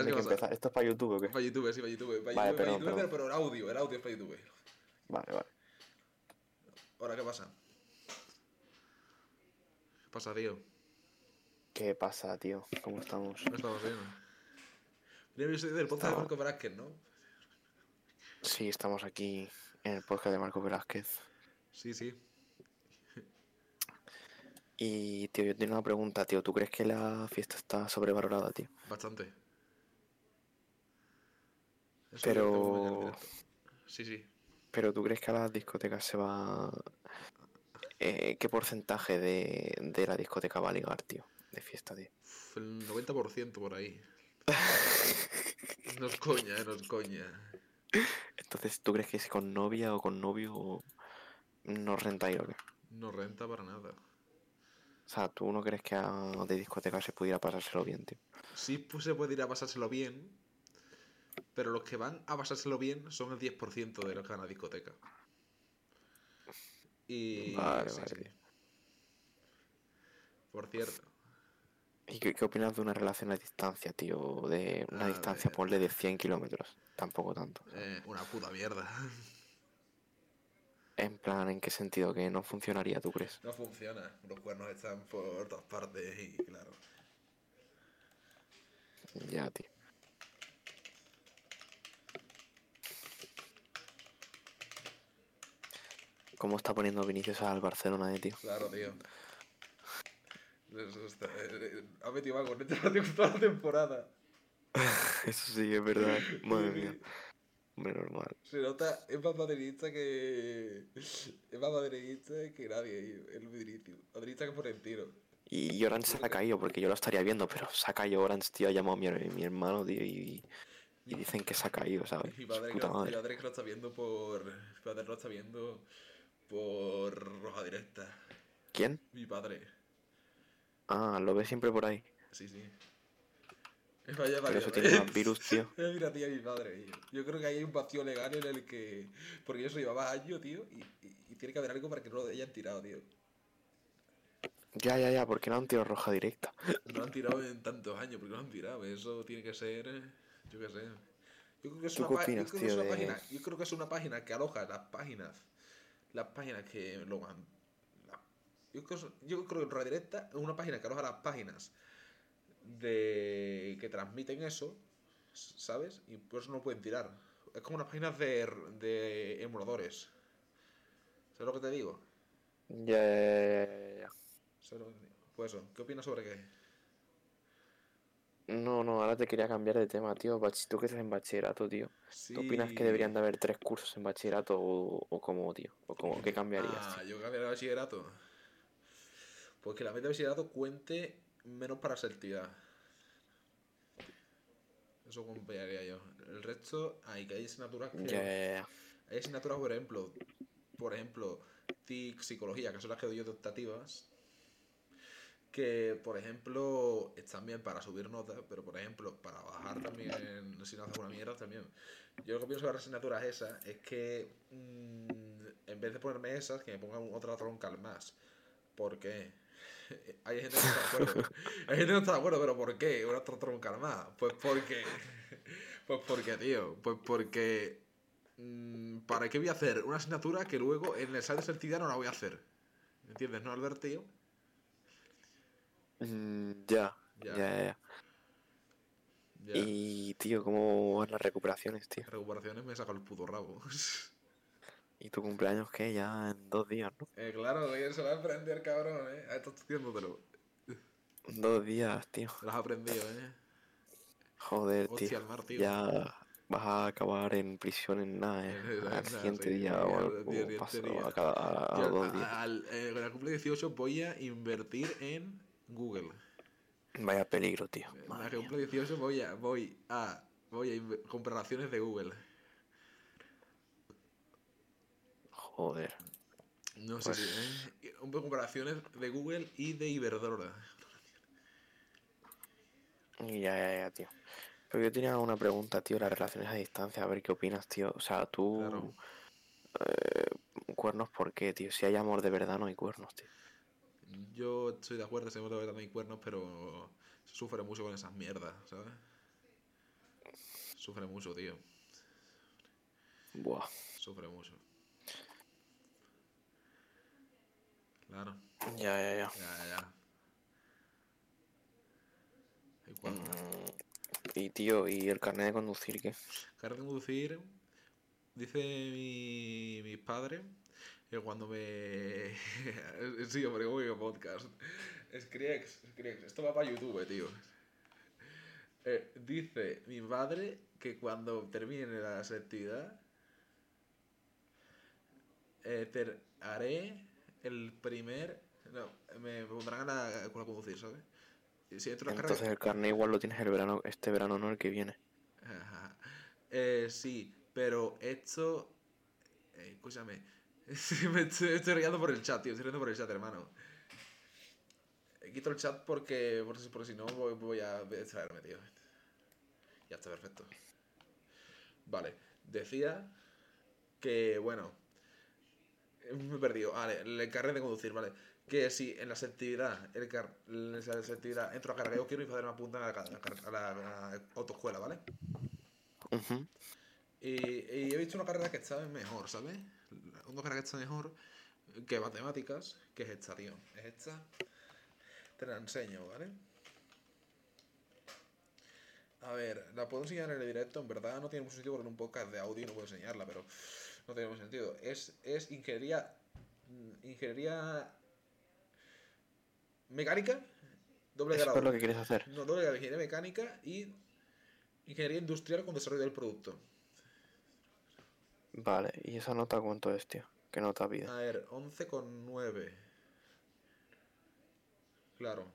¿Esto es para YouTube o qué? Para YouTube, sí, para YouTube. Para Vale, YouTube, para pero el audio, el audio es para YouTube. Vale, vale. Ahora, ¿qué pasa? ¿Qué pasa, tío? ¿Qué pasa, tío? ¿Cómo estamos? No estamos bien. Mira, yo soy del podcast de Marco Velázquez, ¿no? Sí, estamos aquí en el podcast de Marco Velázquez. Sí, sí. Y, tío, yo tengo una pregunta, tío. ¿Tú crees que la fiesta está sobrevalorada, tío? Bastante. Eso Pero-. Sí, sí. Pero ¿tú crees que a las discotecas se va... Eh, ¿Qué porcentaje de, de la discoteca va a ligar, tío? De fiesta, tío. El 90% por ahí. no es coña, eh, no es coña. Entonces, ¿tú crees que es con novia o con novio no renta ir o qué? No renta para nada. O sea, ¿tú no crees que a- de discoteca se pudiera pasárselo bien, tío? Sí, pues se puede ir a pasárselo bien, pero los que van a pasárselo bien son el 10% de los que van a discoteca. Y... Vale, sí, vale, sí. tío. Por cierto, ¿Y qué, qué opinas de una relación a distancia, tío? De una A distancia, ver. ponle de 100 kilómetros. Tampoco tanto. eh, una puta mierda. En plan, ¿en qué sentido? Que no funcionaría, ¿tú crees? No funciona. Los cuernos están por todas partes y claro. Ya, tío. ¿Cómo está poniendo Vinicius al Barcelona, eh, tío? Claro, tío. Eh, eh, ha metido algo partido toda la temporada. Eso sí, es verdad. Madre Sí, mía. sí. Hombre, normal. Se nota, es más madridista que. Es más madridista que nadie, el Vinicius. Madridista que por el tiro. Y Orange se ha caído, porque yo lo estaría viendo, pero se ha caído Orange, tío. Ha llamado a mi, mi hermano, tío, y, y dicen que se ha caído, ¿sabes? Mi padre, que Puta mi madre. padre que lo está viendo por. Mi padre lo está viendo por roja directa. ¿Quién? Mi padre. Ah, lo ve siempre por ahí. Sí, sí. Vaya, Pero vaya, eso vaya. tiene más virus, tío. Eh, Mira, tío, mi padre. tío. Yo creo que ahí hay un vacío legal en el que. Porque eso llevaba años, tío, y, y- y tiene que haber algo para que no lo hayan tirado, tío. Ya, ya, ya, porque no han tirado roja directa. No han tirado en tantos años, porque no han tirado. Eso tiene que ser. eh, Yo qué sé. Yo creo que es ¿Tú una, yo que es de- página. Yo creo que es una página que aloja las páginas. Las páginas que lo la- yo, creo, yo creo que Red Directa es una página que aloja las páginas de que transmiten eso, ¿sabes? Y por eso no pueden tirar. Es como unas páginas de, de emuladores. ¿Sabes lo que te digo? Ya, ya, ya, ya, ya. ¿Sabes lo que te digo? Pues eso, ¿qué opinas sobre qué? No, no, ahora te quería cambiar de tema, tío. Tú que estás en bachillerato, tío. ¿Tú opinas que deberían de haber tres cursos en bachillerato o, o cómo, tío? ¿O cómo? ¿Qué cambiarías, Ah, tío? yo cambiaría de bachillerato. Pues que la meta de bachillerato cuente menos para selectividad. Eso cambiaría yo. El resto, hay que hay asignaturas que. Hay asignaturas, por ejemplo, por ejemplo, TIC, psicología, que son las que doy yo de optativas. Que, por ejemplo, están bien para subir notas, pero, por ejemplo, para bajar también, si no haces una mierda, también. Yo lo que pienso de las asignaturas esas es que, mm, en vez de ponerme esas, que me pongan otra troncal más. ¿Por qué? Hay gente que no está de acuerdo. Hay gente que no está de acuerdo, pero ¿por qué? Una otra troncal más. Pues porque. Pues porque, tío. Pues porque. mm, ¿Para qué voy a hacer una asignatura que luego en el examen de selectividad no la voy a hacer? ¿Entiendes, no, Albert, tío? Mm, ya, Ya. ya, ya. Y, tío, ¿cómo van las recuperaciones, tío? Recuperaciones me saca el puto rabo. ¿Y tu cumpleaños qué? Ya en dos días, ¿no? eh, claro, se va a aprender, cabrón, ¿eh? Estás estudiándotelo. Dos días, tío. Lo has aprendido, ¿eh? Joder, Hostia, tío. al mar, tío. Ya vas a acabar en prisión en nada, ¿eh? En- Al siguiente día sí, o al día- día- paso, día. a cada a- a Yo, dos días. al- eh, con el cumple 18 voy a invertir en Google. Vaya peligro, tío. Madre el mía. cumple 18 voy a, voy a, voy a acciones de Google. Joder. No sé Pues- si, ¿eh? Un poco comprar acciones de Google y de Iberdrola. Ya, ya, ya, tío. Pero yo tenía una pregunta, tío, las relaciones a distancia, a ver qué opinas, tío. O sea, tú... Claro. eh, cuernos, ¿por qué, tío? Si hay amor de verdad, no hay cuernos, tío. Yo estoy de acuerdo, se me que también cuernos, pero sufre mucho con esas mierdas, ¿sabes? Sufre mucho, tío. Buah. Sufre mucho. Claro. Ya, ya, ya. Ya, ya, ya. ¿Y cuándo? Mm, Y tío, ¿y el carnet de conducir qué? Carnet de conducir, dice mi, mis padres que cuando me... sí, hombre, mi podcast. Skriex, Skriex, esto va para YouTube, tío. Eh, dice mi padre que cuando termine la selectividad eh, haré el primer... No, me pondrán a la conducir, ¿sabes? Si Entonces el carnet igual lo tienes el verano, este verano, no el que viene. Ajá. Eh, sí, pero esto. eh, escúchame. me estoy, estoy riendo por el chat, tío. Estoy riendo por el chat, hermano. Eh, Quito el chat porque, por si, si no voy, voy a distraerme, tío. Ya está perfecto. Vale. Decía que, bueno. Me he perdido. Vale, el carnet de conducir, vale. Que si en la selectividad, el car en la selectividad entro a carrera, yo quiero y hacer una punta a la, a la- a autoescuela, ¿vale? Y, y he visto una carrera que está mejor, ¿sabes? Una carrera que está mejor que matemáticas, que es esta, tío. Es esta. Te la enseño, ¿vale? A ver, la puedo enseñar en el directo, en verdad no tiene mucho sentido porque en un podcast de audio no puedo enseñarla, pero no tiene mucho sentido. Es, es ingeniería. mm, Ingeniería. Mecánica, doble Eso grado. es lo que quieres hacer. No, doble grado ingeniería mecánica y ingeniería industrial con desarrollo del producto. Vale, ¿y esa nota cuánto es, tío? ¿Qué nota pide? A ver, 11,9. Claro.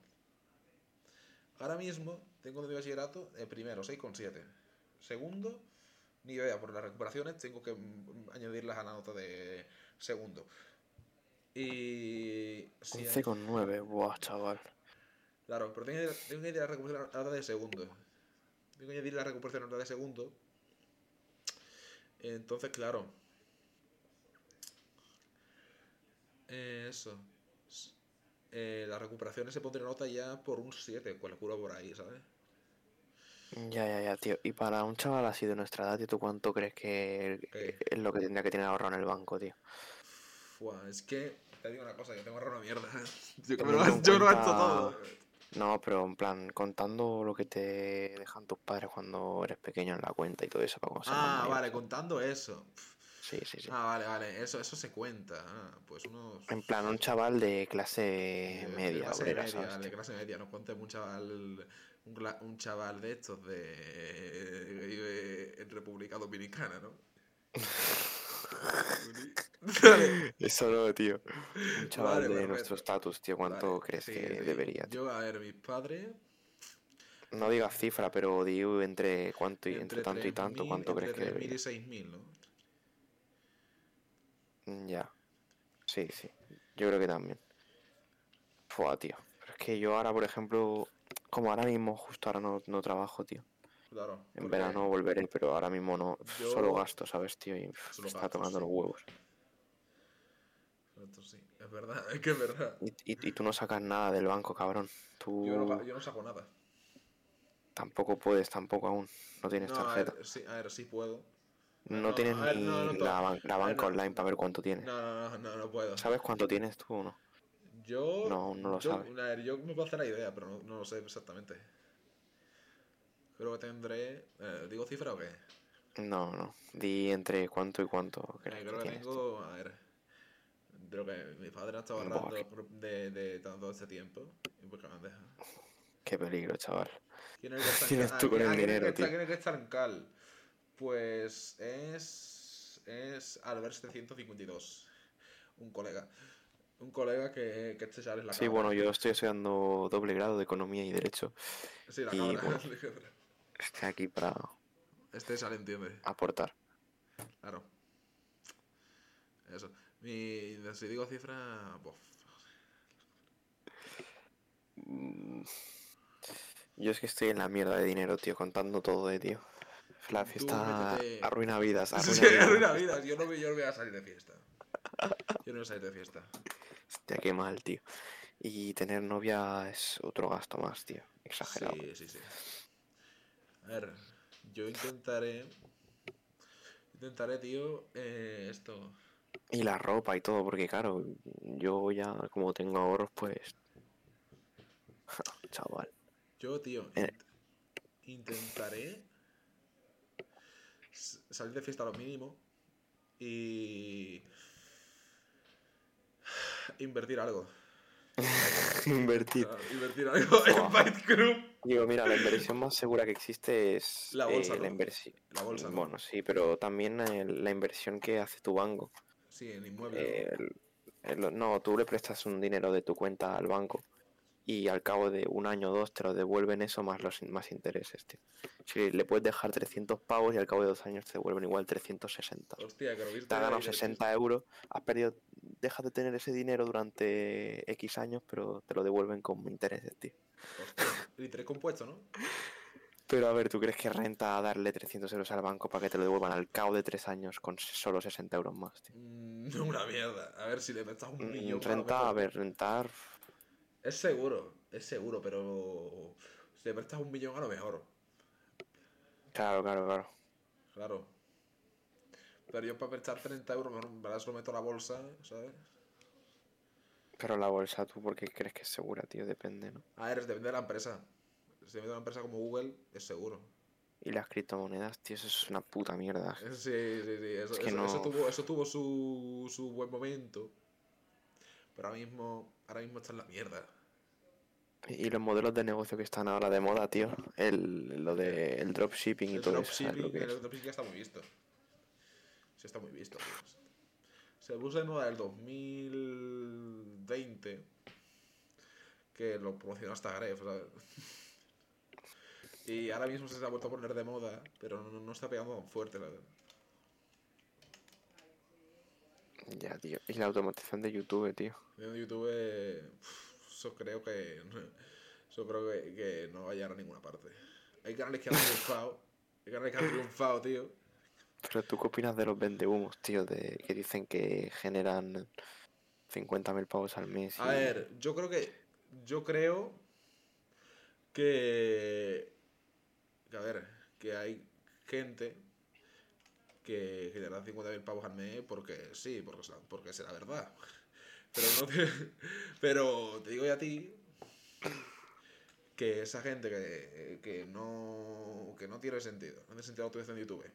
Ahora mismo tengo de bachillerato el primero, 6,7. Segundo, ni idea, por las recuperaciones tengo que mm, añadirlas a la nota de segundo. Y. si- 11,9, buah, chaval. Claro, pero tengo que, tengo que añadir la recuperación a la nota de segundo. Tengo que añadir la recuperación a la nota de segundo. Entonces, claro. Eh, eso. Eh, las recuperaciones se pondría nota ya por un 7, calculo por ahí, ¿sabes? Ya, ya, ya, tío. Y para un chaval así de nuestra edad, tío, ¿tú cuánto crees que es lo que tendría que tener ahorrado en el banco, tío? Fua, es que te digo una cosa, yo tengo ahorrado una mierda. Yo, me lo, gasto- yo me lo gasto cuenta- todo. No, pero en plan, contando lo que te dejan tus padres cuando eres pequeño en la cuenta y todo eso para Ah, vale, contando eso. Sí, sí, sí. Ah, vale, vale, eso, eso se cuenta. Ah, pues unos... En plan, un chaval de clase de- de media, clase obrera, media, ¿sabes? de clase media, no cuente un chaval, un, chaval de estos de, en República Dominicana, ¿no? Eso no, tío. Un chaval Vale, de perfecto. nuestro estatus, tío, ¿cuánto vale, crees sí, que sí. debería? tío? Yo, a ver, mis padres, No digas cifra, pero di entre cuánto y entre, tanto y tanto, 3.000 ¿cuánto crees que entre 3.000 debería? y 6.000, ¿no? Mm, Ya. Sí, sí. Yo creo que también. Fua, tío. Pero es que yo ahora, por ejemplo, como ahora mismo, justo ahora no, no trabajo, tío. Claro. En verano volveré, pero ahora mismo no. Yo- Solo gasto, ¿sabes, tío? Y Solo me está sí. los huevos. Esto sí, es verdad, es que es verdad. Y, y- y tú no sacas nada del banco, cabrón. Tú Yo no, ga- yo no saco nada. tampoco puedes, tampoco aún. No tienes No, a tarjeta. ver, sí, a ver, sí puedo. No, no, tienes ver, ni la, la ver, banca online para ver cuánto tienes. No, no, no, no, no puedo. ¿Sabes cuánto tienes tú o no? Yo. No, no lo yo, sabes. A ver, yo me puedo hacer la idea, pero no, no lo sé exactamente. Creo que tendré. eh, ¿Digo cifra o qué? No, no. Di entre cuánto y cuánto Eh, crees que creo que tú. tengo. A ver. Lo que mi padre ha estado ahorrando de, de todo este tiempo. Y pues que me han dejado. Qué peligro, chaval. ¿Quién es el que Tienes tú con ¿quién- el ah, dinero, que está- tío. quién es que está en Cal? Pues es. Es Albert 752. Un colega. Un colega que, que este es la Sí, cabra. bueno, yo estoy estudiando doble grado de Economía y Derecho. Sí, la y bueno. Estoy aquí para Este sale aportar. Claro. Eso. Mi, si digo cifra, bof. Mm, Yo es que estoy en la mierda de dinero, tío, contando todo, eh, tío. La fiesta métete- arruina vidas, arruina Sí, vidas. arruina vidas. Yo no, voy- yo no voy a salir de fiesta. Yo no voy a salir de fiesta. Hostia, qué mal, tío. Y tener novia es otro gasto más, tío. Exagerado. Sí, sí, sí. A ver. yo intentaré. Intentaré, tío, eh, esto. Y la ropa y todo, porque claro, yo ya como tengo ahorros, pues... Chaval. Yo, tío, Eh. int- intentaré salir de fiesta a lo mínimo y invertir algo. Invertir. Invertir algo en. Fight Club. Digo, mira, la inversión más segura que existe es La bolsa, eh, la ¿no? inversión. La bolsa, ¿no? Bueno, sí, pero también eh, la inversión que hace tu banco. Sí, en inmuebles. Eh, el- el- no, tú le prestas un dinero de tu cuenta al banco y al cabo de un año o dos te lo devuelven eso más los más intereses, tío. Si le puedes dejar 300 pavos y al cabo de dos años te devuelven igual 360. Hostia, que lo. Te has ganado de- 60 euros, has perdido, dejas de tener ese dinero durante X años, pero te lo devuelven con intereses, tío. Hostia, el interés compuesto, ¿no? Pero a ver, ¿tú crees que renta darle 300 euros al banco para que te lo devuelvan al cabo de tres años con solo 60 euros más, tío? Mm, una mierda. A ver si le prestas un Mm, millón. Renta, a ver, rentar... Es seguro, es seguro, pero si le prestas un millón a lo mejor. Claro, claro, claro. Claro. Pero yo para prestar 30 euros, mejor se lo meto a la bolsa, ¿sabes? Pero la bolsa, ¿tú por qué crees que es segura, tío? Depende, ¿no? A ver, depende de la empresa. Si te metes a una empresa como Google, es seguro. Y las criptomonedas, tío, eso es una puta mierda. Sí, sí, sí. Eso, Es que eso- eso no- tuvo, eso tuvo su, su buen momento. Pero ahora mismo, ahora mismo está en la mierda. Y los modelos de negocio que están ahora de moda, tío. El, lo de el dropshipping y todo eso, ¿sabes lo dropshipping, que el es? dropshipping está muy visto. Sí, está muy visto. tío. Se puso de moda el 2020. Que lo promocionó hasta Gref, ¿sabes? Y ahora mismo se ha vuelto a poner de moda, pero no, no está pegando tan fuerte, la verdad. Ya, tío. Y la automatización de YouTube, tío. En YouTube, eso creo que. Eso creo que, que no va a llegar a ninguna parte. Hay canales que han triunfado. Hay canales que han triunfado, tío. Pero tú qué opinas de los vendehumos, tío, de que dicen que generan 50.000 pavos al mes. A ver, yo creo que. Yo creo que. que, a ver, que hay gente que genera 50.000 pavos al mes porque sí, porque, será- porque será verdad. Pero no te, pero te digo ya a ti que esa gente que, que no que no tiene sentido, no tiene sentido autorización de YouTube.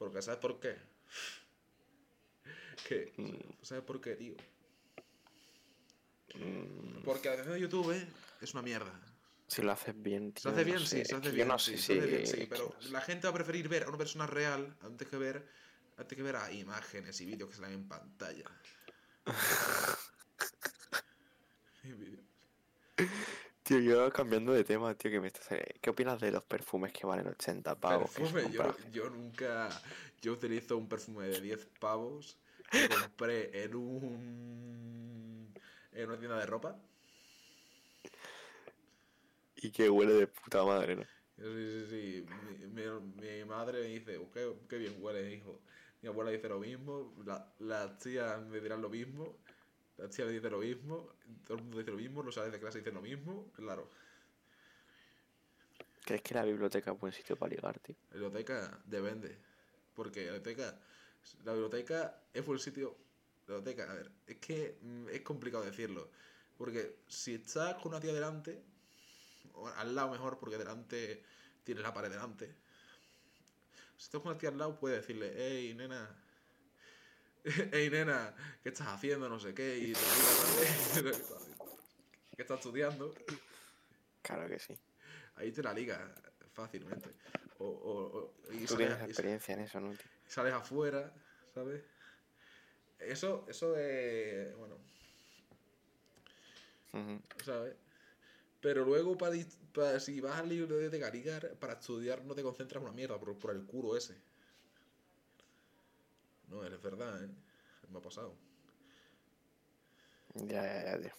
Porque ¿sabes por qué? Que, ¿Sabes por qué, tío? Mm, Porque la atención de YouTube es una mierda. si lo haces bien, tío. Se hace bien, sí, se hace bien. No sí, sé bien, pero la gente va a preferir ver a una persona real antes que ver antes que ver a imágenes y vídeos que salen en pantalla. Y vídeos. Tío, yo cambiando de tema, tío, que me estás... eh, ¿Qué opinas de los perfumes que valen 80 pavos? Perfume, yo, yo nunca. Yo utilizo un perfume de 10 pavos que compré en un. en una tienda de ropa. Y que huele de puta madre, ¿no? Sí, sí, sí. Mi, mi- mi madre me dice, "Oh, qué, qué bien huele, hijo. Mi abuela dice lo mismo, la, las tías me dirán lo mismo, la tía me dice lo mismo, todo el mundo dice lo mismo, los sales de clase dicen lo mismo, claro. ¿Crees que la biblioteca es buen sitio para ligar, tío? La biblioteca depende, porque la biblioteca, la biblioteca es buen sitio. La biblioteca, a ver, es que mm, es complicado decirlo, porque si estás con una tía delante, o al lado mejor, porque delante tienes la pared delante. Si estás con una tía al lado, puedes decirle, hey, nena, hey, nena, ¿qué estás haciendo? No sé qué, y te la liga también. ¿Qué estás estudiando? Claro que sí. Ahí te la liga fácilmente. O, o, o- y Tú sales- tienes y experiencia en eso, ¿no, tío? sales afuera, ¿sabes? Eso, eso es, bueno, Ujú. ¿sabes? Pero luego, para, si vas al libro de Garigar, para estudiar no te concentras una mierda por, por el culo ese. No, es verdad, ¿eh? Me ha pasado. Ya, ya, ya, tío.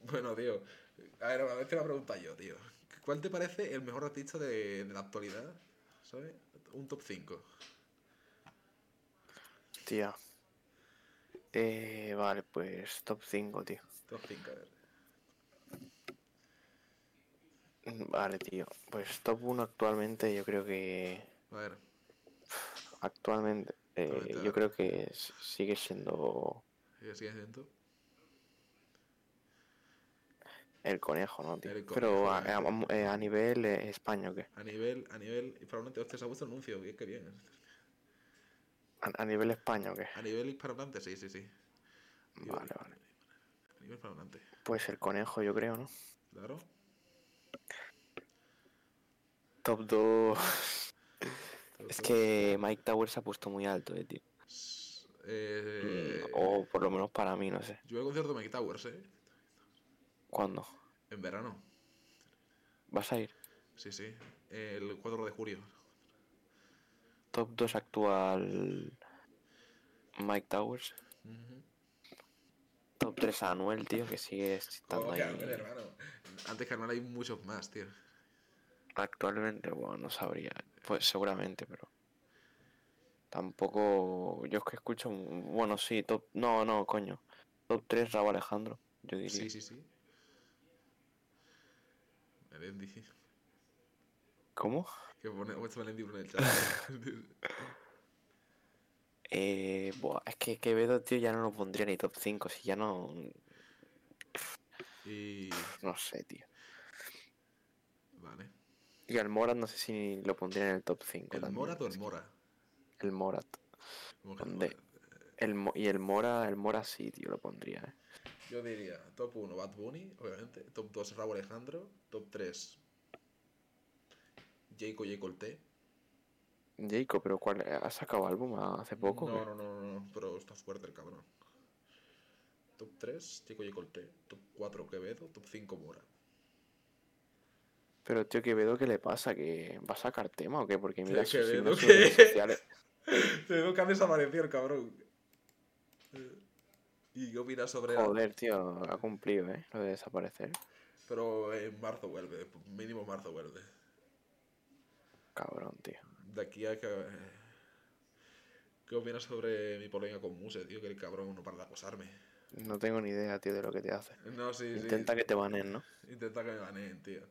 Bueno, tío. A ver, a ver, te la pregunta yo, tío. ¿Cuál te parece el mejor artista de, de la actualidad? ¿Sabes? Un top 5. Tía. Eh, vale, pues top 5, tío. Top 5, a ver. Vale, tío. Pues top 1 actualmente yo creo que... A ver, Actualmente eh, yo creo que sigue siendo ¿qué sigue siendo? el conejo, ¿no, tío? Pero a, eh, a nivel eh, España, ¿o qué? A nivel, a nivel, hispanohablante, hostia, se ha puesto el anuncio, qué bien. A, nivel España, ¿o qué? A nivel hispanohablante, sí, sí, sí. Vale, vale. A nivel hispanohablante, Pues el conejo, yo creo, ¿no? claro. Top 2. Todo, Es que Mike Tower se ha puesto muy alto, eh, tío. Eh, Mm, O por lo menos para mí, no sé. Yo voy al concierto de Mike Towers, ¿eh? ¿Cuándo? En verano. ¿Vas a ir? Sí, sí. El 4 de julio. Top 2 actual Mike Towers. Top 3 Anuel, tío, que sigue estando ¿Cómo ahí. que Anuel, hermano? Antes que Anuel hay muchos más, tío. Actualmente, bueno, no sabría. Pues seguramente, pero. Tampoco. Yo es que escucho. Bueno, sí, top. No, no, coño. Top 3 Raúl Alejandro, yo diría. Sí, sí, sí. Melendi. ¿Cómo? Que pone, Melendi por el chat. Eh, buah, es que Quevedo, tío, ya no lo pondría ni top 5. Si ya no. y. No sé, tío. Vale. Y al Morat no sé si lo pondría en el top 5. ¿El Morat o el Mora? El Morat. ¿Cómo que el. El Mo- y el Mora, el Mora sí, tío, lo pondría, eh. Yo diría top 1 Bad Bunny, obviamente. Top 2 Raúl Alejandro. Top 3 Jayco J. Colté. Jacob, pero ¿cuál? ¿Ha sacado álbum hace poco? No, no, no, no, no, pero está fuerte el cabrón. Top 3 Jayco J. Colté. Top 4 Quevedo. Top 5 Mora. Pero tío, Quevedo, ¿qué le pasa? ¿Que va a sacar tema o qué? Porque mira sus Quevedo, ¿qué? redes sociales. Que ha desaparecido el cabrón. ¿Y qué opinas sobre la- Joder, tío, ha cumplido, ¿eh? Lo de desaparecer. Pero en marzo vuelve, mínimo marzo vuelve. Cabrón, tío. De aquí a que... ¿Qué opinas sobre mi polémica con Muse, tío? Que el cabrón no para de acosarme. No tengo ni idea, tío, de lo que te hace. No, sí, sí. Intenta que te banen, ¿no? Intenta que me baneen, tío.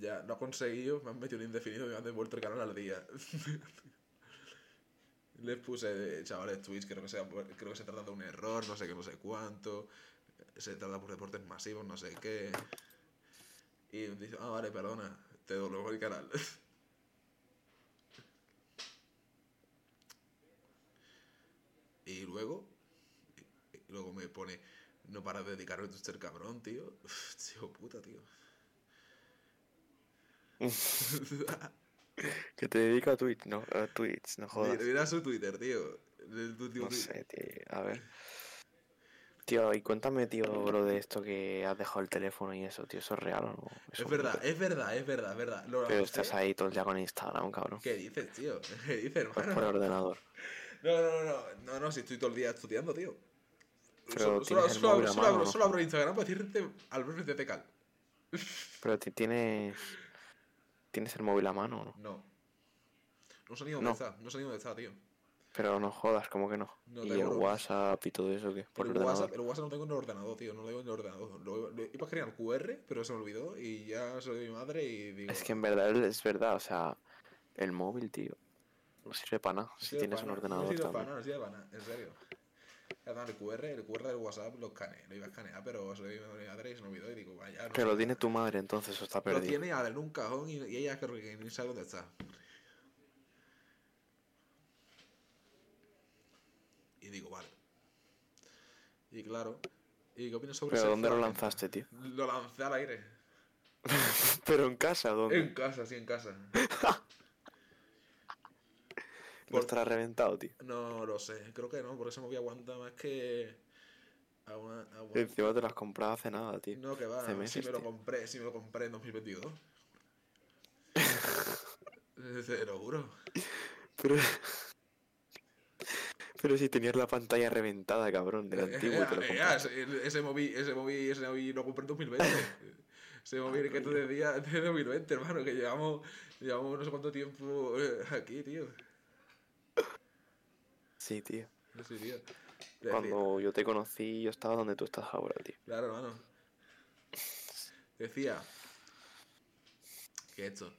Ya, lo ha conseguido, me han metido un indefinido y me han devuelto el canal al día. Les puse, chavales, Twitch, creo que, sea, creo que se trata de un error, no sé qué, no sé cuánto. Se trata por deportes masivos, no sé qué. Y dice, ah, vale, perdona, te devuelvo el canal. y luego, luego me pone, no para de dedicarme a ser cabrón, tío. Tío puta, tío. Que te dedica a Twitch, no, a Twitch, no jodas. Mira, mira su Twitter, tío. El- No sé, tío. A ver. Tío, y cuéntame, tío, lo de esto que has dejado el teléfono y eso, tío. ¿Eso es real o no? Eso Es verdad, es verdad, es verdad, es verdad. Lo Pero estás ahí todo el día con Instagram, cabrón. ¿Qué dices, tío? ¿Qué dices, Pues hermano? por ordenador. No, no, no, no, no, no, si estoy todo el día estudiando, tío. Pero solo, el abro, solo abro- ¿no? solo abro Instagram para decirte al de Tecal. Pero ti- tienes. ¿Tienes el móvil a mano o no? No. No sé ni dónde No. está, no sé ni dónde está, tío. Pero no jodas, ¿cómo que no? No y el. WhatsApp y todo eso, ¿qué? Por el ordenador. WhatsApp, el WhatsApp no tengo en el ordenador, tío. No lo tengo en el ordenador. Lo, lo- iba a crear QR, pero se me olvidó y ya soy de mi madre y digo. Es que en verdad es verdad, o sea, el móvil, tío, no sirve para nada no si tienes pa' un ordenador No sirve para nada, no sirve para nada, en serio. El QR, el QR del WhatsApp lo escaneé, lo iba a escanear, pero soy de mi madre y se me olvidó y digo, vaya. no Pero lo tiene tu madre, entonces eso está Lo perdido. tiene Adel en un cajón y, y ella creo que ni sabe dónde está. Y digo, vale. Y claro. ¿Y qué opinas sobre Pero ¿dónde lo lanzaste, tío? Lo lancé al aire. Pero en casa, ¿dónde? En casa, sí, en casa. No estará reventado, tío. No lo sé, creo que no, por eso me voy a aguantar más que. A una, a una- Encima te lo has comprado hace nada, tío. No, que va, hace si me lo compré, si me lo compré en 2022. Te lo juro. Pero... Pero si tenías la pantalla reventada, cabrón, del antiguo te lo Eh, eh, ese móvil, ese móvil, ese móvil lo compré en 2020. ese móvil que tú decías de 2020, hermano, que llevamos, llevamos no sé cuánto tiempo eh, aquí, tío. Sí, tío. Cuando yo te conocí, yo estaba donde tú estás ahora, tío. Claro, hermano. Decía, Que esto.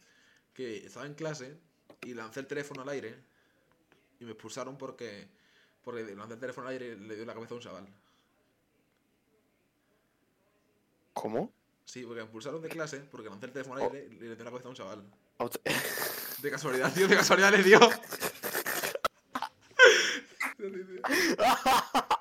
Que estaba en clase y lancé el teléfono al aire y me expulsaron porque. Porque lancé el teléfono al aire y le dio la cabeza a un chaval. ¿Cómo? Sí, porque me expulsaron de clase porque lancé el teléfono al Oh. aire y le dio la cabeza a un chaval. De casualidad, tío, de casualidad le dio.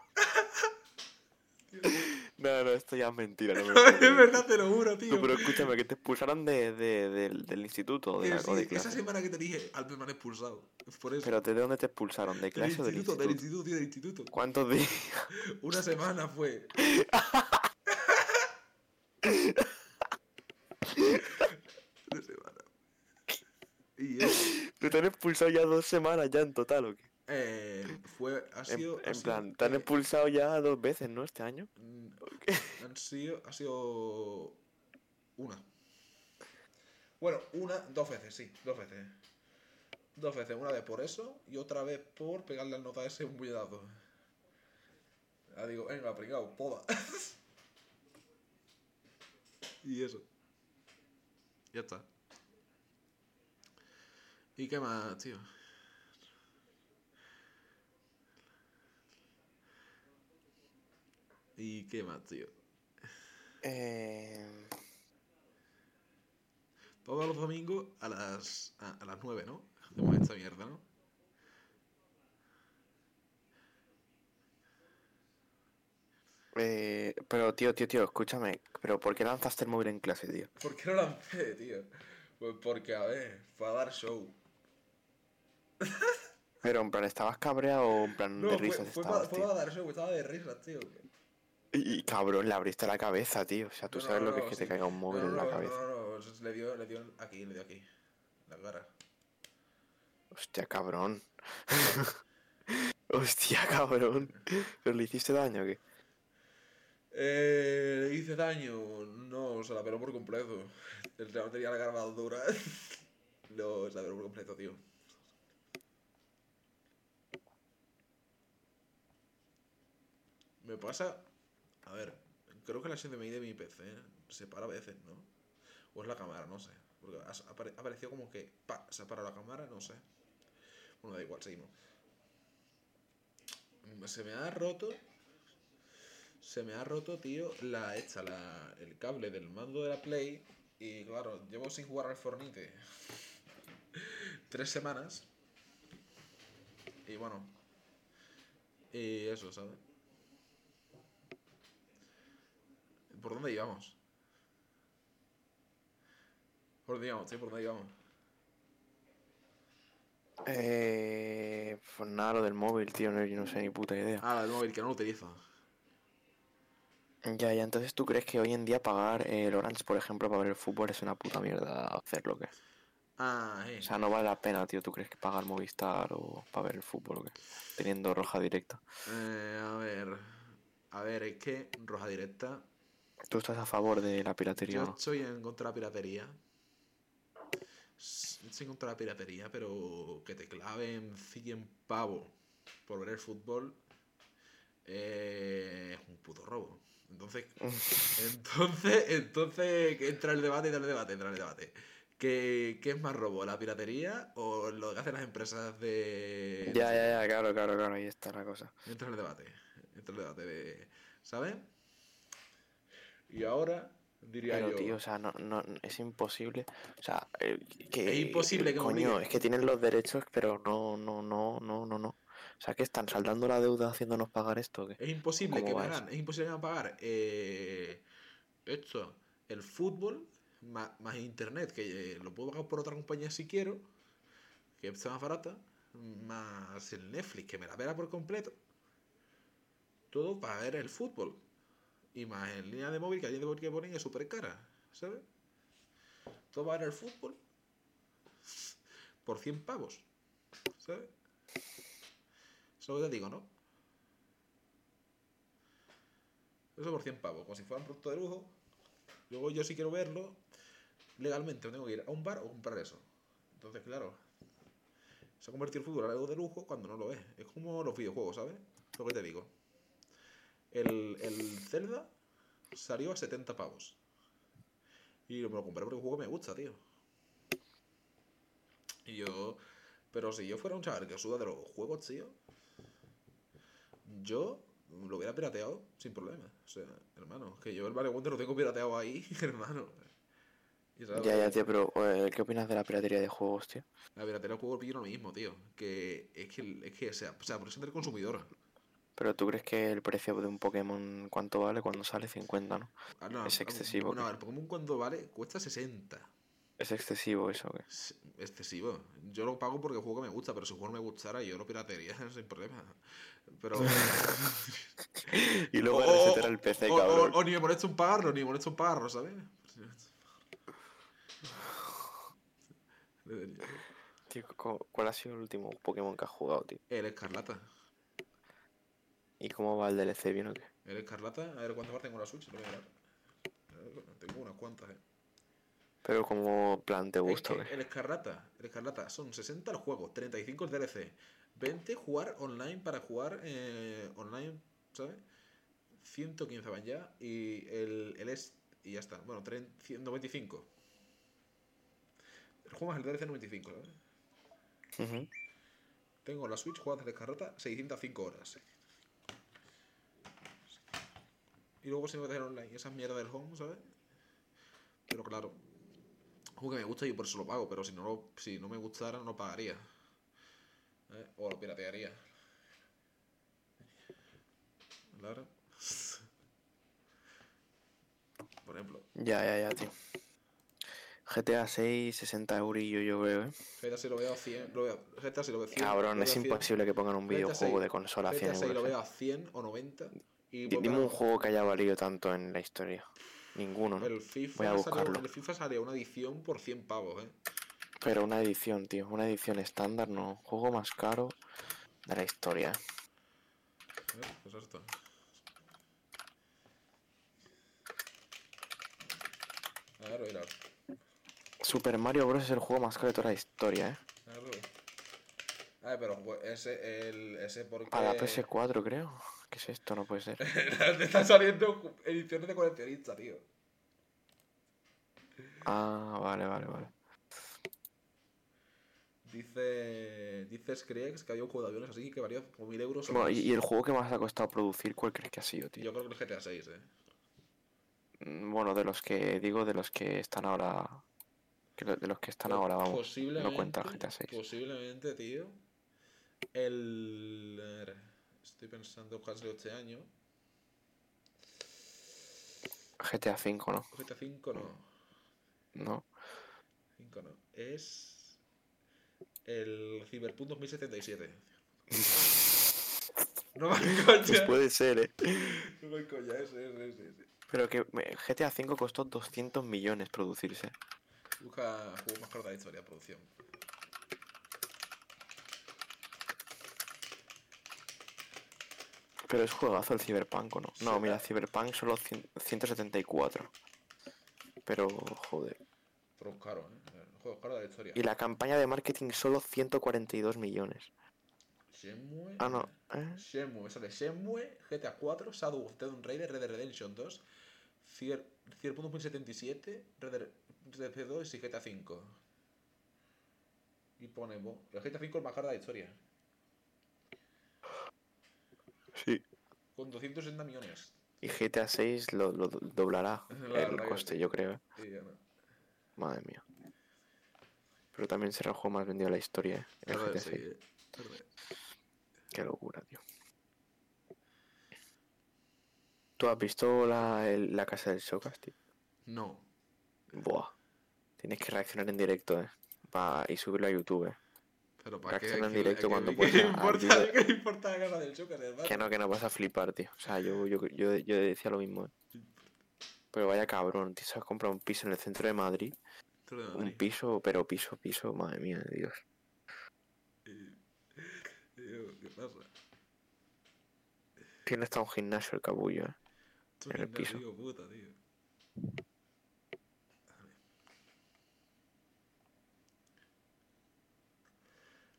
No, no, esto ya es mentira. No me es verdad, te lo juro, tío. Tú, pero escúchame, que te expulsaron de, de- del, del instituto de, la, sí, o de esa semana que te dije, Albert me han expulsado. Es por eso. Pero ¿de dónde te expulsaron? ¿De del clase o del instituto, del instituto, tío, del instituto. ¿Cuántos días? Una semana fue. Una semana. Y eso, ¿Pero te han expulsado ya dos semanas ya en total o qué? Eh, fue, ha En, sido. ha en sido, plan, te han eh, expulsado ya dos veces, ¿no? Este año. mm, Han sido, ha sido una. Bueno, una, dos veces, sí, dos veces. Dos veces, una vez por eso y otra vez por pegarle al nota ese un puñetazo. Ya digo, venga, pringao, poda. y eso. Ya está. ¿Y qué más, tío? ¿Y qué más, tío? Eh... Todos los domingos a las, a, a las 9, ¿no? Hacemos esta mierda, ¿no? Eh, pero tío, tío, tío, escúchame. ¿Pero por qué lanzaste el móvil en clase, tío? ¿Por qué lo lancé, tío? Pues porque, a ver, para dar show. Pero en plan, ¿estabas cabreado o en plan No, de fue, risas fue, estabas, fue para dar show, estaba de risas, tío. Y, cabrón, le abriste la cabeza, tío. O sea, tú No, no, sabes lo que no, es que sí. te caiga un móvil no, en no, la no, cabeza. No, no, no, le dio, le dio aquí, le dio aquí. La cara. Hostia, cabrón. Hostia, cabrón. ¿Pero le hiciste daño o qué? Eh, ¿le hice daño? No, se la peló por completo. El chaval tenía la cara más dura. no, se la peló por completo, tío. Me pasa. A ver, creo que la HDMI de mi PC se para a veces, ¿no? O es la cámara, no sé. Porque ha apare- como que. Pa, se ha parado la cámara, no sé. Bueno, da igual, seguimos. Se me ha roto. Se me ha roto, tío, la esta, la, el cable del mando de la Play. Y claro, llevo sin jugar al Fornite tres semanas. Y bueno. Y eso, ¿sabes? ¿Por dónde íbamos? ¿Por dónde íbamos, tío? ¿Por dónde íbamos? Eh, pues nada, lo del móvil, tío, no, yo no sé ni puta idea. Ah, el móvil, que no lo utilizo. Ya, ya, entonces tú crees que hoy en día pagar eh, el Orange, por ejemplo, para ver el fútbol es una puta mierda hacerlo, ¿qué? Ah, eh. O sea, no vale la pena, tío, ¿tú crees que pagar Movistar o para ver el fútbol o qué? Teniendo roja directa. Eh, a ver. A ver, es que roja directa. ¿Tú estás a favor de la piratería Yo o no? estoy en contra de la piratería. Estoy en contra de la piratería, pero que te claven 100 pavos por ver el fútbol eh, es un puto robo. Entonces, entonces, entonces entra el debate, entra el debate, entra el debate. ¿Qué, qué es más robo, la piratería o lo que hacen las empresas de... Ya, ya, ya, claro, claro, claro, ahí está la cosa. Entra el debate, entra el debate de... ¿Sabes? Y ahora diría Pero, yo... tío, o sea, no, no, es imposible. O sea, eh, que... Es imposible que me Coño, es que tienen los derechos, pero no, no, no, no, no, no. O sea, que están saldando la deuda haciéndonos pagar esto. Es imposible ¿Cómo que hagan, es imposible que hagan pagar eh, esto, el fútbol, más, más internet, que eh, lo puedo pagar por otra compañía si quiero, que está más barata, más el Netflix, que me la pela por completo. Todo para ver el fútbol. Y más en línea de móvil, que la línea de móvil que ponen es súper cara, ¿sabes? Todo para ver el fútbol. Por 100 pavos, ¿sabes? Eso te digo, ¿no? Eso por 100 pavos, como si fuera un producto de lujo. Luego yo si quiero verlo, legalmente me tengo que ir a un bar o comprar eso. Entonces, claro, se ha convertido el fútbol en algo de lujo cuando no lo es. Es como los videojuegos, ¿sabes? Lo que te digo. El, el Zelda salió a 70 pavos. Y me lo compré porque el juego me gusta, tío. Y yo. Pero si yo fuera un chaval que suda de los juegos, tío. Yo lo hubiera pirateado sin problema. O sea, hermano, que yo el Mario Wonder lo tengo pirateado ahí, hermano. Ya, ya, tío, pero eh, ¿qué opinas de la piratería de juegos, tío? La piratería del juego pillo lo mismo, tío. Que es que, es que o sea, o sea, por eso del consumidor. Pero tú crees que el precio de un Pokémon, ¿cuánto vale cuando sale? 50, ¿no? Ah, no, Es excesivo, a ver, Pokémon cuando vale cuesta 60. Es excesivo eso, ¿qué? Es excesivo. Yo lo pago porque el juego me gusta, pero si el juego no me gustara, yo lo piratearía sin problema. Pero. Y luego o, resetear el PC, cabrón. o ni me molesto un pagarlo, ni me molesto un pagarlo, ¿sabes? Tío, ¿cu- ¿cuál ha sido el último Pokémon que has jugado, tío? El Escarlata. ¿Y cómo va el DLC, bien o qué? El Escarlata, a ver cuántas partes tengo en la Switch, lo voy a mirar. Tengo unas cuantas, eh. Pero como plan, ¿te gusta que el Escarlata, el Escarlata son 60 el juego, 35 el DLC, 20 jugar online para jugar eh, online, ¿sabes? 115 van ya y el, el es y ya está. Bueno, 30 95. El juego más el DLC 95, ¿sabes? Ujú. Tengo la Switch jugada de Escarlata 605 horas. Y luego se me dejar online esa mierda del home, ¿sabes? Pero claro, juego que me gusta y por eso lo pago, pero si no, lo- si no me gustara no lo pagaría. ¿Eh? O lo piratearía. Claro. Por ejemplo, Ya, ya, ya, tío. GTA 6, 60 eurillo yo creo, ¿eh? GTA si lo veo a 100, lo veo, GTA si lo veo a 100. Cabrón, es veo a 100, imposible que pongan un videojuego 6, de consola a 100 GTA 6 lo veo a 100 o 90. Y Di- Dime un juego que haya valido tanto en la historia. Ninguno, ¿no? El FIFA, Voy a salió, buscarlo. el FIFA salía una edición por 100 pavos, ¿eh? Pero una edición, tío. Una edición estándar, no. Juego más caro de la historia. ¿Eh? Pues esto. Claro, mira. Super Mario Bros. es el juego más caro de toda la historia, ¿eh? Claro. Ah, pero pues, ese, el, ese porque... Para la PS4, creo. ¿Qué es esto? No puede ser. Te están saliendo ediciones de coleccionista, tío. Ah, vale, vale, vale. Dice... Dice Screex que había un juego de aviones así que valía como 1000 euros Bueno, y, y el juego que más ha costado producir, ¿cuál crees que ha sido, tío? Yo creo que el GTA 6, ¿eh? Mm, Bueno, de los que digo, de los que están ahora. De los que están ahora, vamos. Posiblemente, no cuenta el GTA 6. Posiblemente, tío. El. Estoy pensando cuál salió este año. GTA 5, ¿no? GTA 5 no. No. 5 no. Es. El Cyberpunk 2077. no me Pues coña. puede ser, ¿eh? No me coña, ese, ese, ese. Pero que GTA 5 costó 200 millones producirse. Busca juego más caro de la historia, producción. Pero es juegazo el Cyberpunk, ¿o no? No, mira. Cyberpunk solo cien- 174. Pero, joder. Pero es caro, ¿eh? El juego caro de la historia. Y la campaña de marketing solo 142 millones. Shenmue. Ah, no. ¿eh? Shenmue, sale Shenmue, GTA 4, Shadow of the Raider, Red Dead Redemption 2, Cier- Cyberpunk 2077, Red Dead Red Dead 2 y GTA 5. Y ponemos. El GTA 5 es el más caro de la historia. Sí. Con 260 millones. Y GTA 6 lo, lo do- doblará La el coste, sí. yo creo. ¿eh? Y ya no. Madre mía. Pero también será el juego más vendido de la historia, ¿eh? El GTA sí, 6. eh. Qué locura, tío. ¿Tú has visto la, el- la casa del Showcast, tío? No. Buah. Tienes que reaccionar en directo, ¿eh? Pa- y subirlo a YouTube, ¿eh? Pero para qué. En ¿Qué- directo cuando ¿Qué puedas le a- importa, ayuda. ¿Qué le importa la del Joker, hermano? Que no, que no vas a flipar, tío. O sea, yo, yo, yo, yo decía lo mismo, ¿eh? Pero vaya cabrón, tío. Se has comprado un piso en el centro de Madrid. De Un Madrid. piso, pero piso, piso, madre mía de Dios. ¿Qué pasa? Tiene hasta un gimnasio el capullo, ¿eh? En el piso. puta, tío.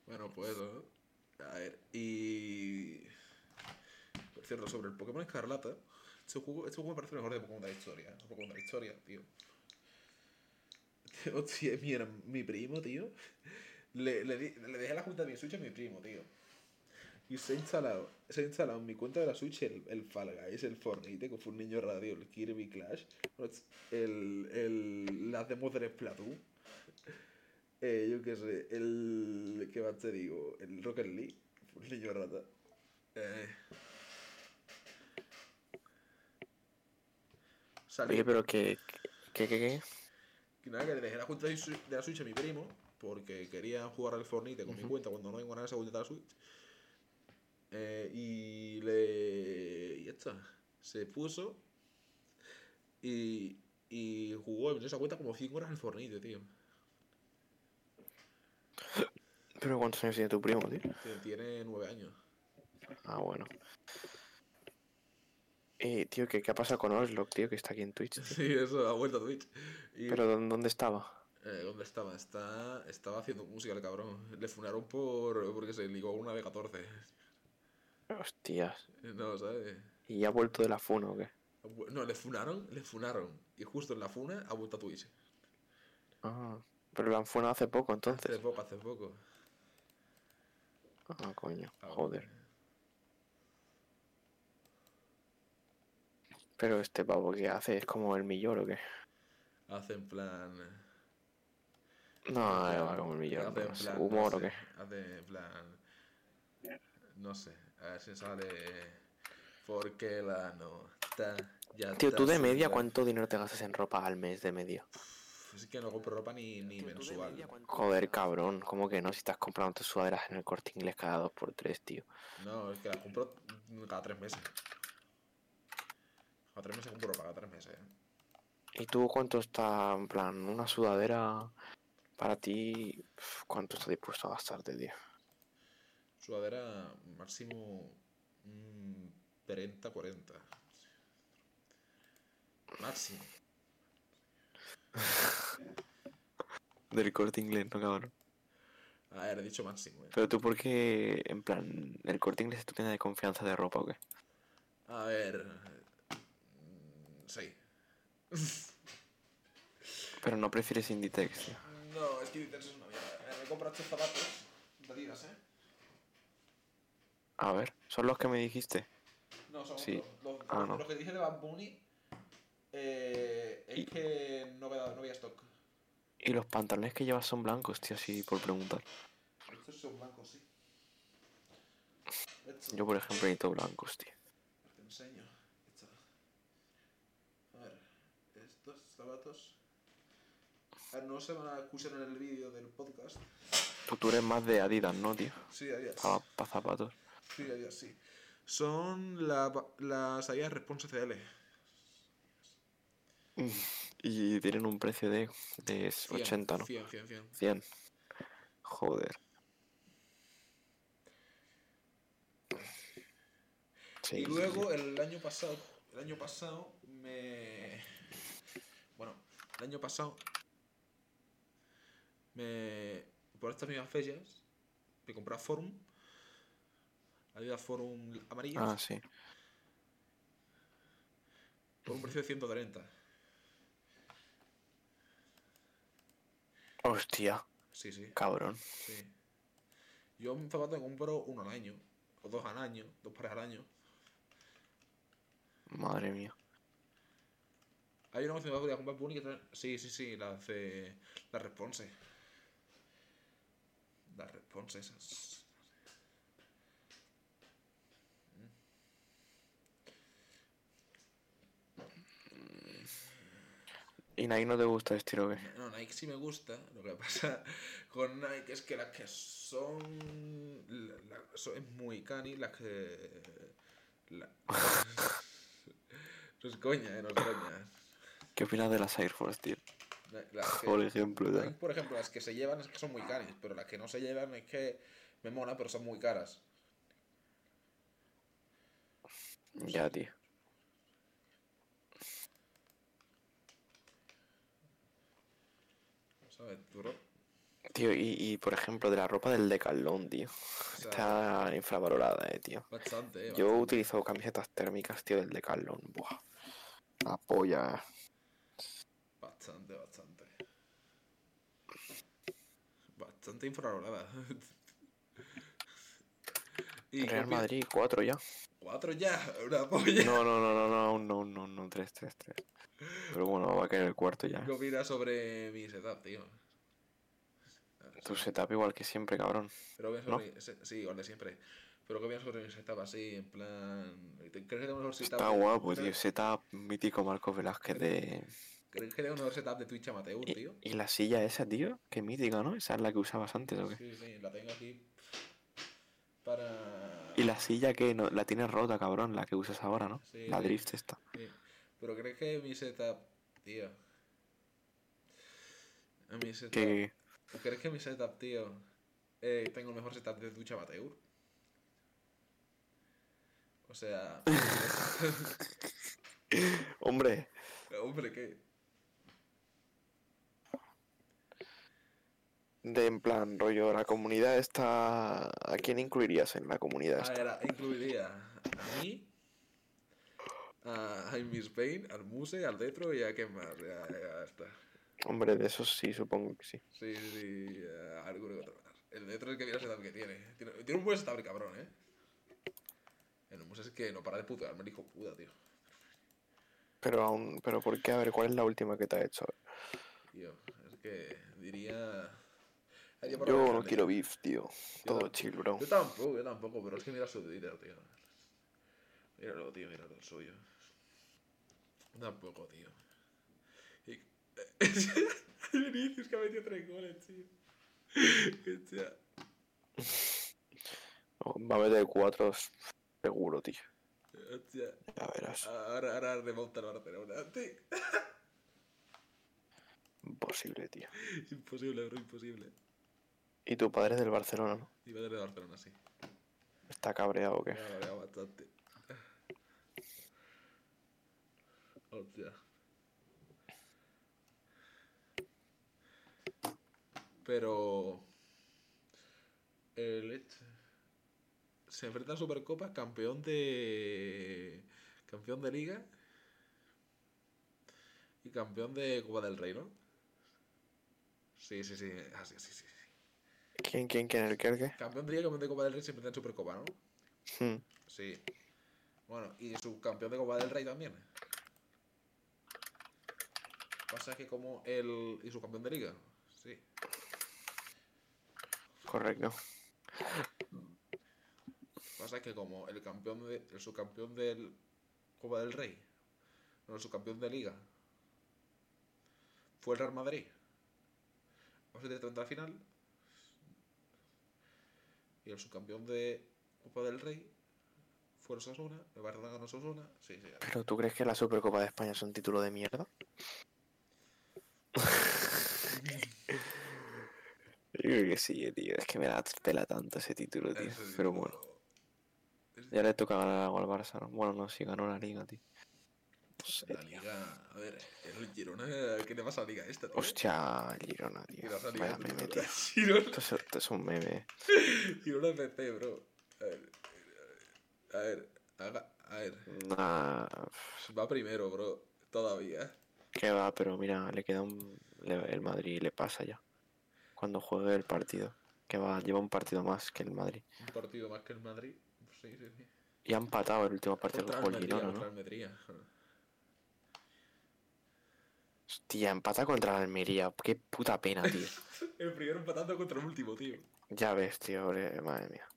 Bueno, pues. A ver, y. Por cierto, sobre el Pokémon Escarlata. Este juego, este juego me parece mejor de Pokémon de la historia. El Pokémon de la historia, tío. Hostia, mi, herm- mi primo, tío. Le, le, le dejé la cuenta de mi Switch a mi primo, tío. Y se ha instalado, se ha instalado en mi cuenta de la Switch el, el Fall Guys, el Fortnite, que fue un niño radio, el Kirby Clash, el, el, las demos del Splatoon. Eh, yo qué sé, el. ¿Qué más te digo? El Rocket League, un niño rata. Eh, salí- Oye, pero que. ¿Qué, qué, qué? Que nada, que le dejé la cuenta de la Switch a mi primo porque quería jugar al Fortnite con mi cuenta cuando no tengo nada esa cuenta de la Switch. Eh, y le. Y ya está. Se puso y, y jugó en esa cuenta como 5 horas al Fortnite, tío. ¿Pero cuántos años tiene tu primo, tío? Tiene 9 años. Ah, bueno. Eh, tío, ¿qué, qué ha pasado con Oslock, tío? Que está aquí en Twitch. tío? Sí, eso, ha vuelto a Twitch. Y, ¿Pero dónde, estaba? eh, ¿Dónde estaba? Está, estaba haciendo música el cabrón. Le funaron por porque se ligó una B14. Hostias. No, ¿sabes? ¿Y ya ha vuelto de la funa o qué? No, le funaron, le funaron. Y justo en la funa ha vuelto a Twitch. Ah, pero lo han funado hace poco, Hace entonces. poco, hace poco. Ah, coño, Ah, joder. Pero este pavo, ¿qué hace? ¿Es como el millor o qué? Hace en plan. No, hace- va como el millor. hace no plan, ¿Humor no o qué? Hace en plan. No sé, a ver si sale. Porque la nota. Ya Tío, tú de media, ¿cuánto dinero te gastas en ropa al mes de media? Es que no compro ropa ni, ni mensual. Joder, cabrón, ¿cómo que no? Si estás comprando tus sudaderas en el corte inglés cada dos por tres, tío. No, es que las compro cada tres meses. Cada tres meses compro ropa, cada tres meses. ¿eh? ¿Y tú cuánto está, en plan, una sudadera para ti? ¿Cuánto estás dispuesto a gastarte, tío? Sudadera máximo mm, 30, 40. Máximo. Del corte inglés, no, cabrón. A ver, he dicho máximo. ¿eh? Pero tú, ¿por qué, en plan, el corte inglés es tu tienda de confianza de ropa o qué? A ver. mm, Sí. Pero no prefieres Inditex, tío. No, es que Inditex es una mierda. Eh, Me compro estos zapatos de Adidas, ¿eh? A ver, ¿son los que me dijiste? No, son Sí. Los, Ah, los- no. los que dije de Bad Bunny. Eh, es Y- que no había, no había stock. Y los pantalones que llevas son blancos, tío, así por preguntar. Estos son blancos, sí. Estos- Yo, por ejemplo, necesito blancos, tío. Te enseño. Esto. A ver, estos zapatos. A ver, no se van a escuchar en el vídeo del podcast. Pues tú eres más de Adidas, ¿no, tío? Sí, Adidas. Para zapatos. Sí, Adidas, sí. Son la, las Adidas Response CL. Y tienen un precio de, de 100, 80, ¿no? 100, 100, 100. 100. Joder. Sí, y luego el año pasado, el año pasado me... Bueno, el año pasado me... Por estas mismas fechas me compré a Forum. Adidas Forum sí. amarillas. Ah, sí. Por un precio de 130. Hostia, Sí, sí, cabrón. sí. Yo un zapato compro uno al año. O dos al año. Dos pares al año. Madre mía. Hay una opción que comprar Bunny que Sí, sí, sí, las de. Las response. Las response esas. ¿Y Nike no te gusta el estilo o qué? No, Nike sí me gusta. Lo que pasa con Nike es que las que son. la- la- son- es muy cani, las que. la- no es coña, eh, no es coña. ¿Qué opinas de las Air Force, tío? Que- Por ejemplo, Nike, por ejemplo, las que se llevan es que son muy caras, pero las que no se llevan es que me mola, pero son muy caras. Ya, tío. ¿Sabes? Duro. Tío, y, y por ejemplo, de la ropa del Decathlon, tío. O sea, Está infravalorada, eh, tío. Bastante, eh. Yo bastante. utilizo camisetas térmicas, tío, del Decathlon. Buah. La polla. Bastante, bastante. bastante infravalorada. y Real Madrid, 4 ya. Cuatro ya, una polla. No, no, no, no, no, no, no, no, 3, 3, 3. Pero bueno, va a caer el cuarto ya. ¿Qué opinas sobre mi setup, tío? Ver, Tu sí. setup igual que siempre, cabrón. Pero ¿qué ¿no? sobre mi- Sí, igual de siempre. Pero ¿qué opinas sobre mi setup así, en plan... ¿Crees que tengo un mejor setup? Está de- guapo, tío. ¿crees- Setup mítico Marcos Velázquez de... ¿Crees que tengo un mejor setup de Twitch amateur, Y, tío? y la silla esa, tío, qué mítica, ¿no? Esa es la que usabas antes, ¿o qué? Sí, sí, la tengo aquí para... Y la silla que no, la tienes rota, cabrón, la que usas ahora, ¿no? Sí, la drift esta. Sí. Pero ¿crees que mi setup, tío? Mi setup... Que... ¿Crees que mi setup, tío, eh, tengo el mejor setup de ducha amateur? O sea... Hombre, Hombre, ¿qué? De en plan, rollo, la comunidad está... ¿A quién incluirías en la comunidad A esta? ver, a- incluiría a mí, a Jaime Spain, al Muse, al Detro y a quién más. Ya, ya está. Hombre, de esos sí, supongo que sí. Sí, sí, a alguno que otro más. El Detro es que mira el setup que tiene. Tiene, tiene un buen setup, el cabrón, ¿eh? El Muse es que no para de putearme el hijo puta, tío. Pero aún, pero ¿por qué? A ver, ¿cuál es la última que te ha hecho? Tío, es que diría... Yo no quiero beef, tío. Todo tampoco. chill, bro. Yo tampoco, yo tampoco, pero es que mira su Twitter, tío. Míralo, tío, míralo el suyo. Tampoco, tío. Y... Vinicius que ha metido tres goles, tío. Va a meter cuatro seguro, tío. Hostia. Ya verás. Ahora, ahora remonta el Barcelona. Tío. Imposible, tío. Imposible, bro, imposible. Y tu padre es del Barcelona, ¿no? Iba a de Barcelona, sí. ¿Está cabreado o qué? Me ha mareado bastante. Hostia. Pero. El se enfrenta a Supercopa, campeón de. Campeón de Liga. Y campeón de Copa del Rey, ¿no? Sí, sí, sí. Así, sí, sí, sí. ¿Quién, quién, quién? ¿El qué? Campeón de Liga, campeón de Copa del Rey se enfrenta en Supercopa, ¿no? Hmm. Sí. Bueno, y subcampeón de Copa del Rey también. Pasa que como el... ¿Y subcampeón de Liga? Sí. Correcto. Pasa que como el campeón de... El subcampeón del Copa del Rey. No, el subcampeón de Liga. Fue el Real Madrid. Vamos a directamente a la final. Y el subcampeón de Copa del Rey fue el Osasuna. El Barcelona ganó Osasuna. Sí, sí. ¿Pero tú crees que la Supercopa de España es un título de mierda? Yo creo que sí, tío. Es que me la pela tanto ese título, tío. Ese Pero título- bueno, ya le toca ganar algo al Barça, ¿no? Bueno, no, si ganó la liga, tío. Sé, La liga. A ver, el Girona. ¿Qué le pasa a la liga esta, tío? Hostia, Girona, ¿Qué tío. Vaya meme, tío? Girona, Esto es, esto es un meme. Girona FC, bro. A ver. A ver. haga- a ver. Nah, Va primero, bro. Todavía. que va, pero mira, le queda un... el Madrid le pasa ya. Cuando juegue el partido. Que va, lleva un partido más que el Madrid. Un partido más que el Madrid. Sí, sí, sí. Y ha empatado el último partido con el Girona, ¿no? Hostia, empata contra la Almería. Qué puta pena, tío. El primero empatando contra el último, tío. Ya ves, tío, madre mía.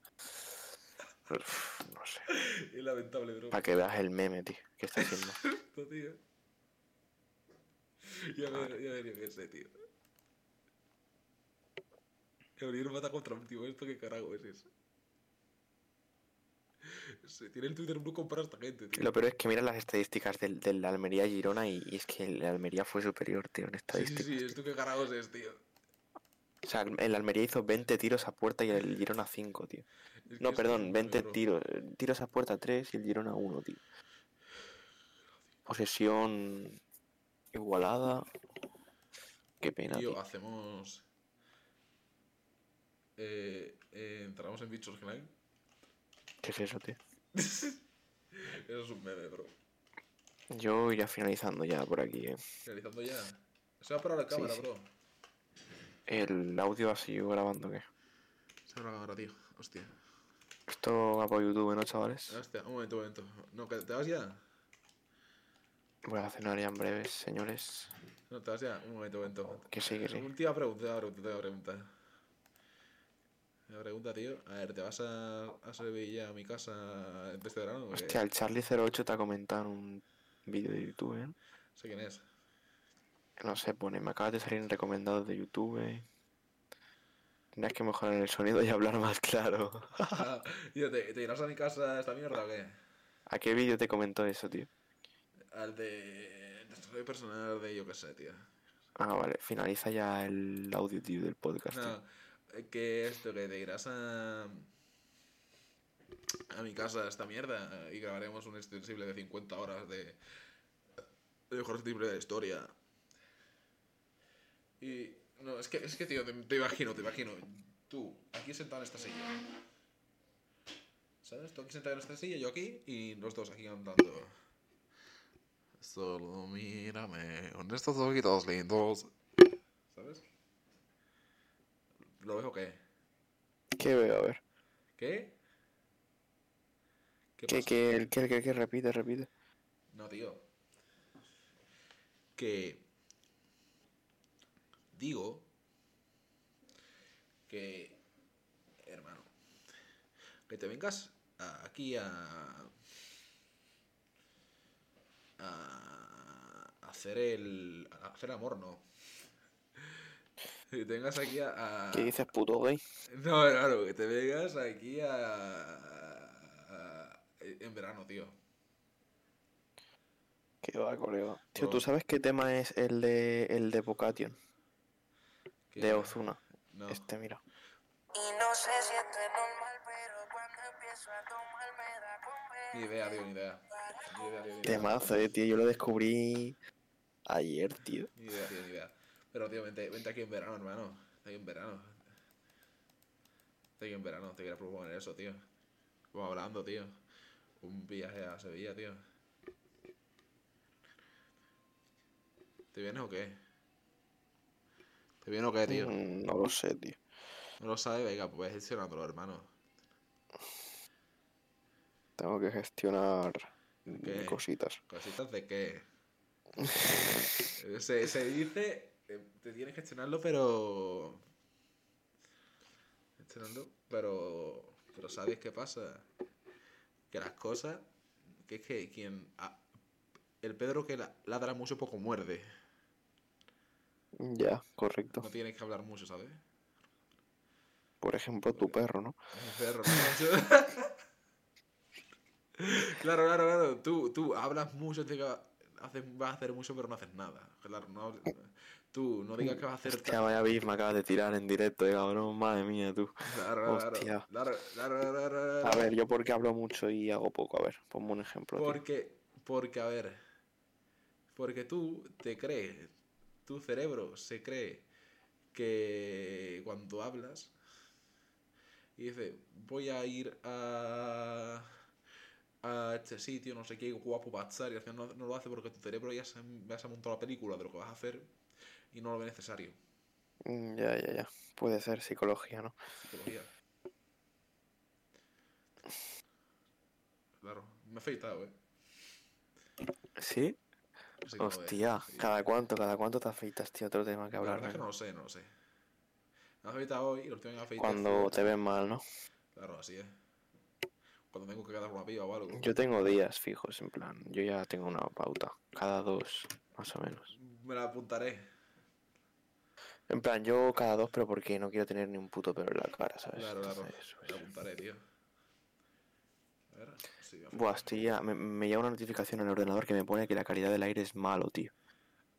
Uf, no sé. Es lamentable, bro. Para que veas el meme, tío, que está haciendo. Esto, tío. Ya ver, ya ver, yo qué sé, tío. El primero empata contra el último. ¿Esto qué carajo es eso? Se tiene el Twitter Blue comprar a esta gente, tío. Lo peor es que mira las estadísticas del, del Almería Girona y, y es que el Almería fue superior, tío, en Sí, sí, estadísticas. sí, tío. esto qué carajos es, tío. O sea, el Almería hizo 20 tiros a puerta y el Girona 5, tío. Es que No, perdón, es un 20 meme, bro. tiros. Tiros a puerta 3 y el Girona 1, tío. Posesión igualada. Qué pena, Tío, tío. hacemos. Eh, eh, entramos en Bichos Clan. ¿Qué es eso, tío? Eso es un meme, bro. Yo iría finalizando ya por aquí, eh. Realizando ya. Se va a parar la cámara, sí. bro. ¿El audio ha seguido grabando qué? Se habrá ahora, tío. Hostia. Esto va por YouTube, ¿no, chavales? Hostia, un momento, un momento. No, ¿te vas ya? Voy a cenar ya en breves, señores. No, te vas ya. Un momento, un momento. Que sí, que sí. Un tío pregunta, te pregunta, te pregunta. Me pregunta, tío. A ver, ¿te vas a, a Sevilla a mi casa este verano? o qué? Hostia, el Charlie08 te ha comentado en un vídeo de YouTube, ¿eh? Sé quién es. No sé, pone, me acabas de salir en recomendados de YouTube. Tendrás que mejorar el sonido y hablar más claro. Ah, tío, ¿te, ¿te irás a mi casa esta mierda o qué? ¿A qué vídeo te comentó eso, tío? Al de... Desarrollo personal de yo qué sé, tío. Ah, vale, finaliza ya el audio, tío, del podcast. tío. No, eh, que esto, que te irás a... A mi casa esta mierda y grabaremos un extensible de 50 horas de... De mejor extensible de historia. Y... No, es que, es que tío, te, te imagino, te imagino. Tú, aquí sentado en esta silla. ¿Sabes? Tú aquí sentado en esta silla, yo aquí, y los dos aquí andando. Solo mírame con estos ojitos lindos. ¿Sabes? ¿Lo ves o qué? ¿Qué veo? A ver. ¿Qué? ¿Qué ¿Qué, qué, el qué, qué, qué? Repite, repite. No, tío. Que. Digo. Que. Hermano. Que te vengas a- aquí a. A. Hacer el. A hacer amor, no. Que te vengas aquí a. a- ¿Qué dices, puto gay? No, claro, que te vengas aquí a. a- en verano, tío. ¿Qué va, colega? Tío. ¿tú sabes qué tema es el de el de Bocation? Que- De Ozuna. No. Este, mira. Y no sé si esto es normal, pero cuando empiezo a tomar me da con Ni idea, tío, ni idea. Ni idea, tío, ni idea. Temazo, eh, tío. Yo lo descubrí ayer, tío. Ni idea, tío, ni idea. Pero, tío, vente, vente aquí en verano, hermano. Vente aquí en verano. Vente aquí en verano, te quiero proponer eso, tío. Vamos hablando, tío. Un viaje a Sevilla, tío. ¿Te vienes o qué? ¿Te vienes o qué, tío? Mm, No lo sé, tío. No lo sabes, venga, pues gestionándolo, hermano. Tengo que gestionar ¿Qué? cositas. ¿Cositas de qué? se, se dice, te tienes que gestionarlo, pero... Gestionarlo, pero... Pero ¿sabes qué pasa? Que las cosas... Que es que quien... ah, el Pedro que la- ladra mucho poco muerde. Ya, correcto. No tienes que hablar mucho, ¿sabes? Por ejemplo, tu perro, ¿no? El perro, ¿no? claro, claro, claro. Tú, tú hablas mucho, te haces, vas a hacer mucho, pero no haces nada. Claro, no, tú no digas que vas a hacer Hostia, vaya beef me acabas de tirar en directo, eh, cabrón. Madre mía, tú. Claro, claro, Hostia. claro, A ver, yo porque hablo mucho y hago poco. A ver, ponme un ejemplo. tío. Porque, porque, a ver, porque tú te crees, tu cerebro se cree que cuando hablas y dice, voy a ir a, a este sitio, no sé qué, guapo estar, y al final no, no lo hace porque tu cerebro ya se, ya se ha montado la película de lo que vas a hacer y no lo ve necesario. Mm, Ya, ya, ya. Puede ser psicología, ¿no? Psicología. Claro, me he afeitado, ¿eh? ¿Sí? Ves. Hostia, Sí. ¿cada cuánto, cada cuánto te afeitas, tío? Otro tema que La hablar. verdad es que no lo sé, no lo sé. Me he afeitado hoy y lo último que me afeité Cuando te ven mal, ¿no? Claro, así es. Cuando tengo que quedar una piba o algo. Yo tengo días fijos, en plan. Yo ya tengo una pauta. Cada dos, más o menos. Me la apuntaré. En plan, yo cada dos, pero porque no quiero tener ni un puto pelo en la cara, ¿sabes? Claro, claro. Entonces, Me la apuntaré, tío. A ver. Sí, Buah, estoy ya. Me, me llega una notificación en el ordenador que me pone que la calidad del aire es malo, tío.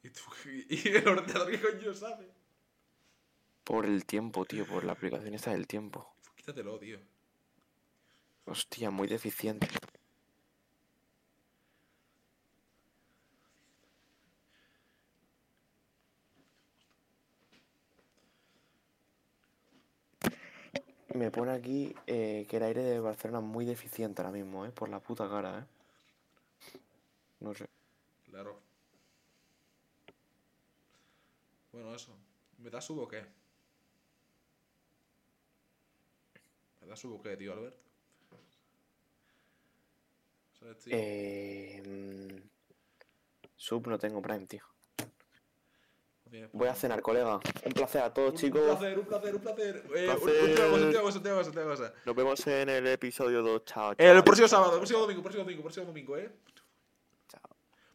¿Y, tú, y el ordenador qué coño sabe? Por el tiempo, tío, por la aplicación esta del tiempo. Pues quítatelo, tío. Hostia, muy deficiente. Me pone aquí eh, que el aire de Barcelona es muy deficiente ahora mismo, ¿eh? Por la puta cara, ¿eh? No sé. Claro. Bueno, eso. ¿Me da subo o qué? ¿Me da subo o qué, tío, Albert? Eh... Mm, sub no tengo Prime, tío. Voy a cenar, colega. Un placer a todos, Un- chicos. Un placer, un placer, un placer. Eh, un- Placer. Última cosa, última cosa, última cosa, última cosa. Nos vemos en el episodio 2. Chao, El próximo sábado, el próximo domingo, el próximo domingo, próximo domingo, eh. Chao.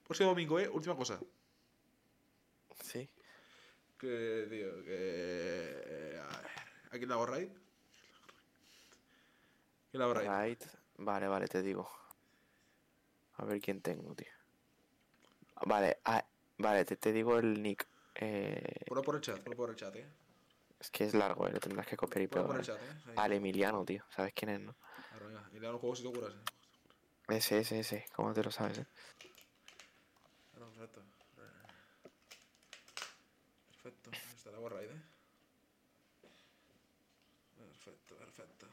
Próximo domingo, eh. Última cosa. Sí. Que, tío, que. eh, a ver, ¿A quién le hago raid? ¿Quién le hago raid? Vale, vale, te digo. A ver quién tengo, tío. Vale, ah, vale, te, te digo el nick. Eh, Ponlo por el chat, ponlo por el chat, eh. es que es largo, eh, lo tendrás que copiar y Ponlo por pegar. el chat, eh. Al Emiliano, tío. ¿Sabes quién es, no? Venga, y le dan los juegos si te curas, eh. Ese, ese, ese. ¿Cómo te lo sabes, eh? Perfecto. Perfecto, hago raid, eh. Perfecto, perfecto.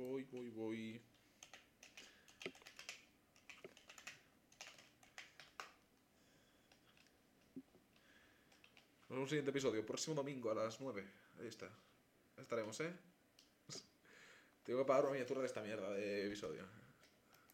Voy, voy, voy. Nos vemos en el siguiente episodio, próximo domingo a las 9. Ahí está. Ahí estaremos, ¿eh? Tengo que pagar una miniatura de esta mierda de episodio.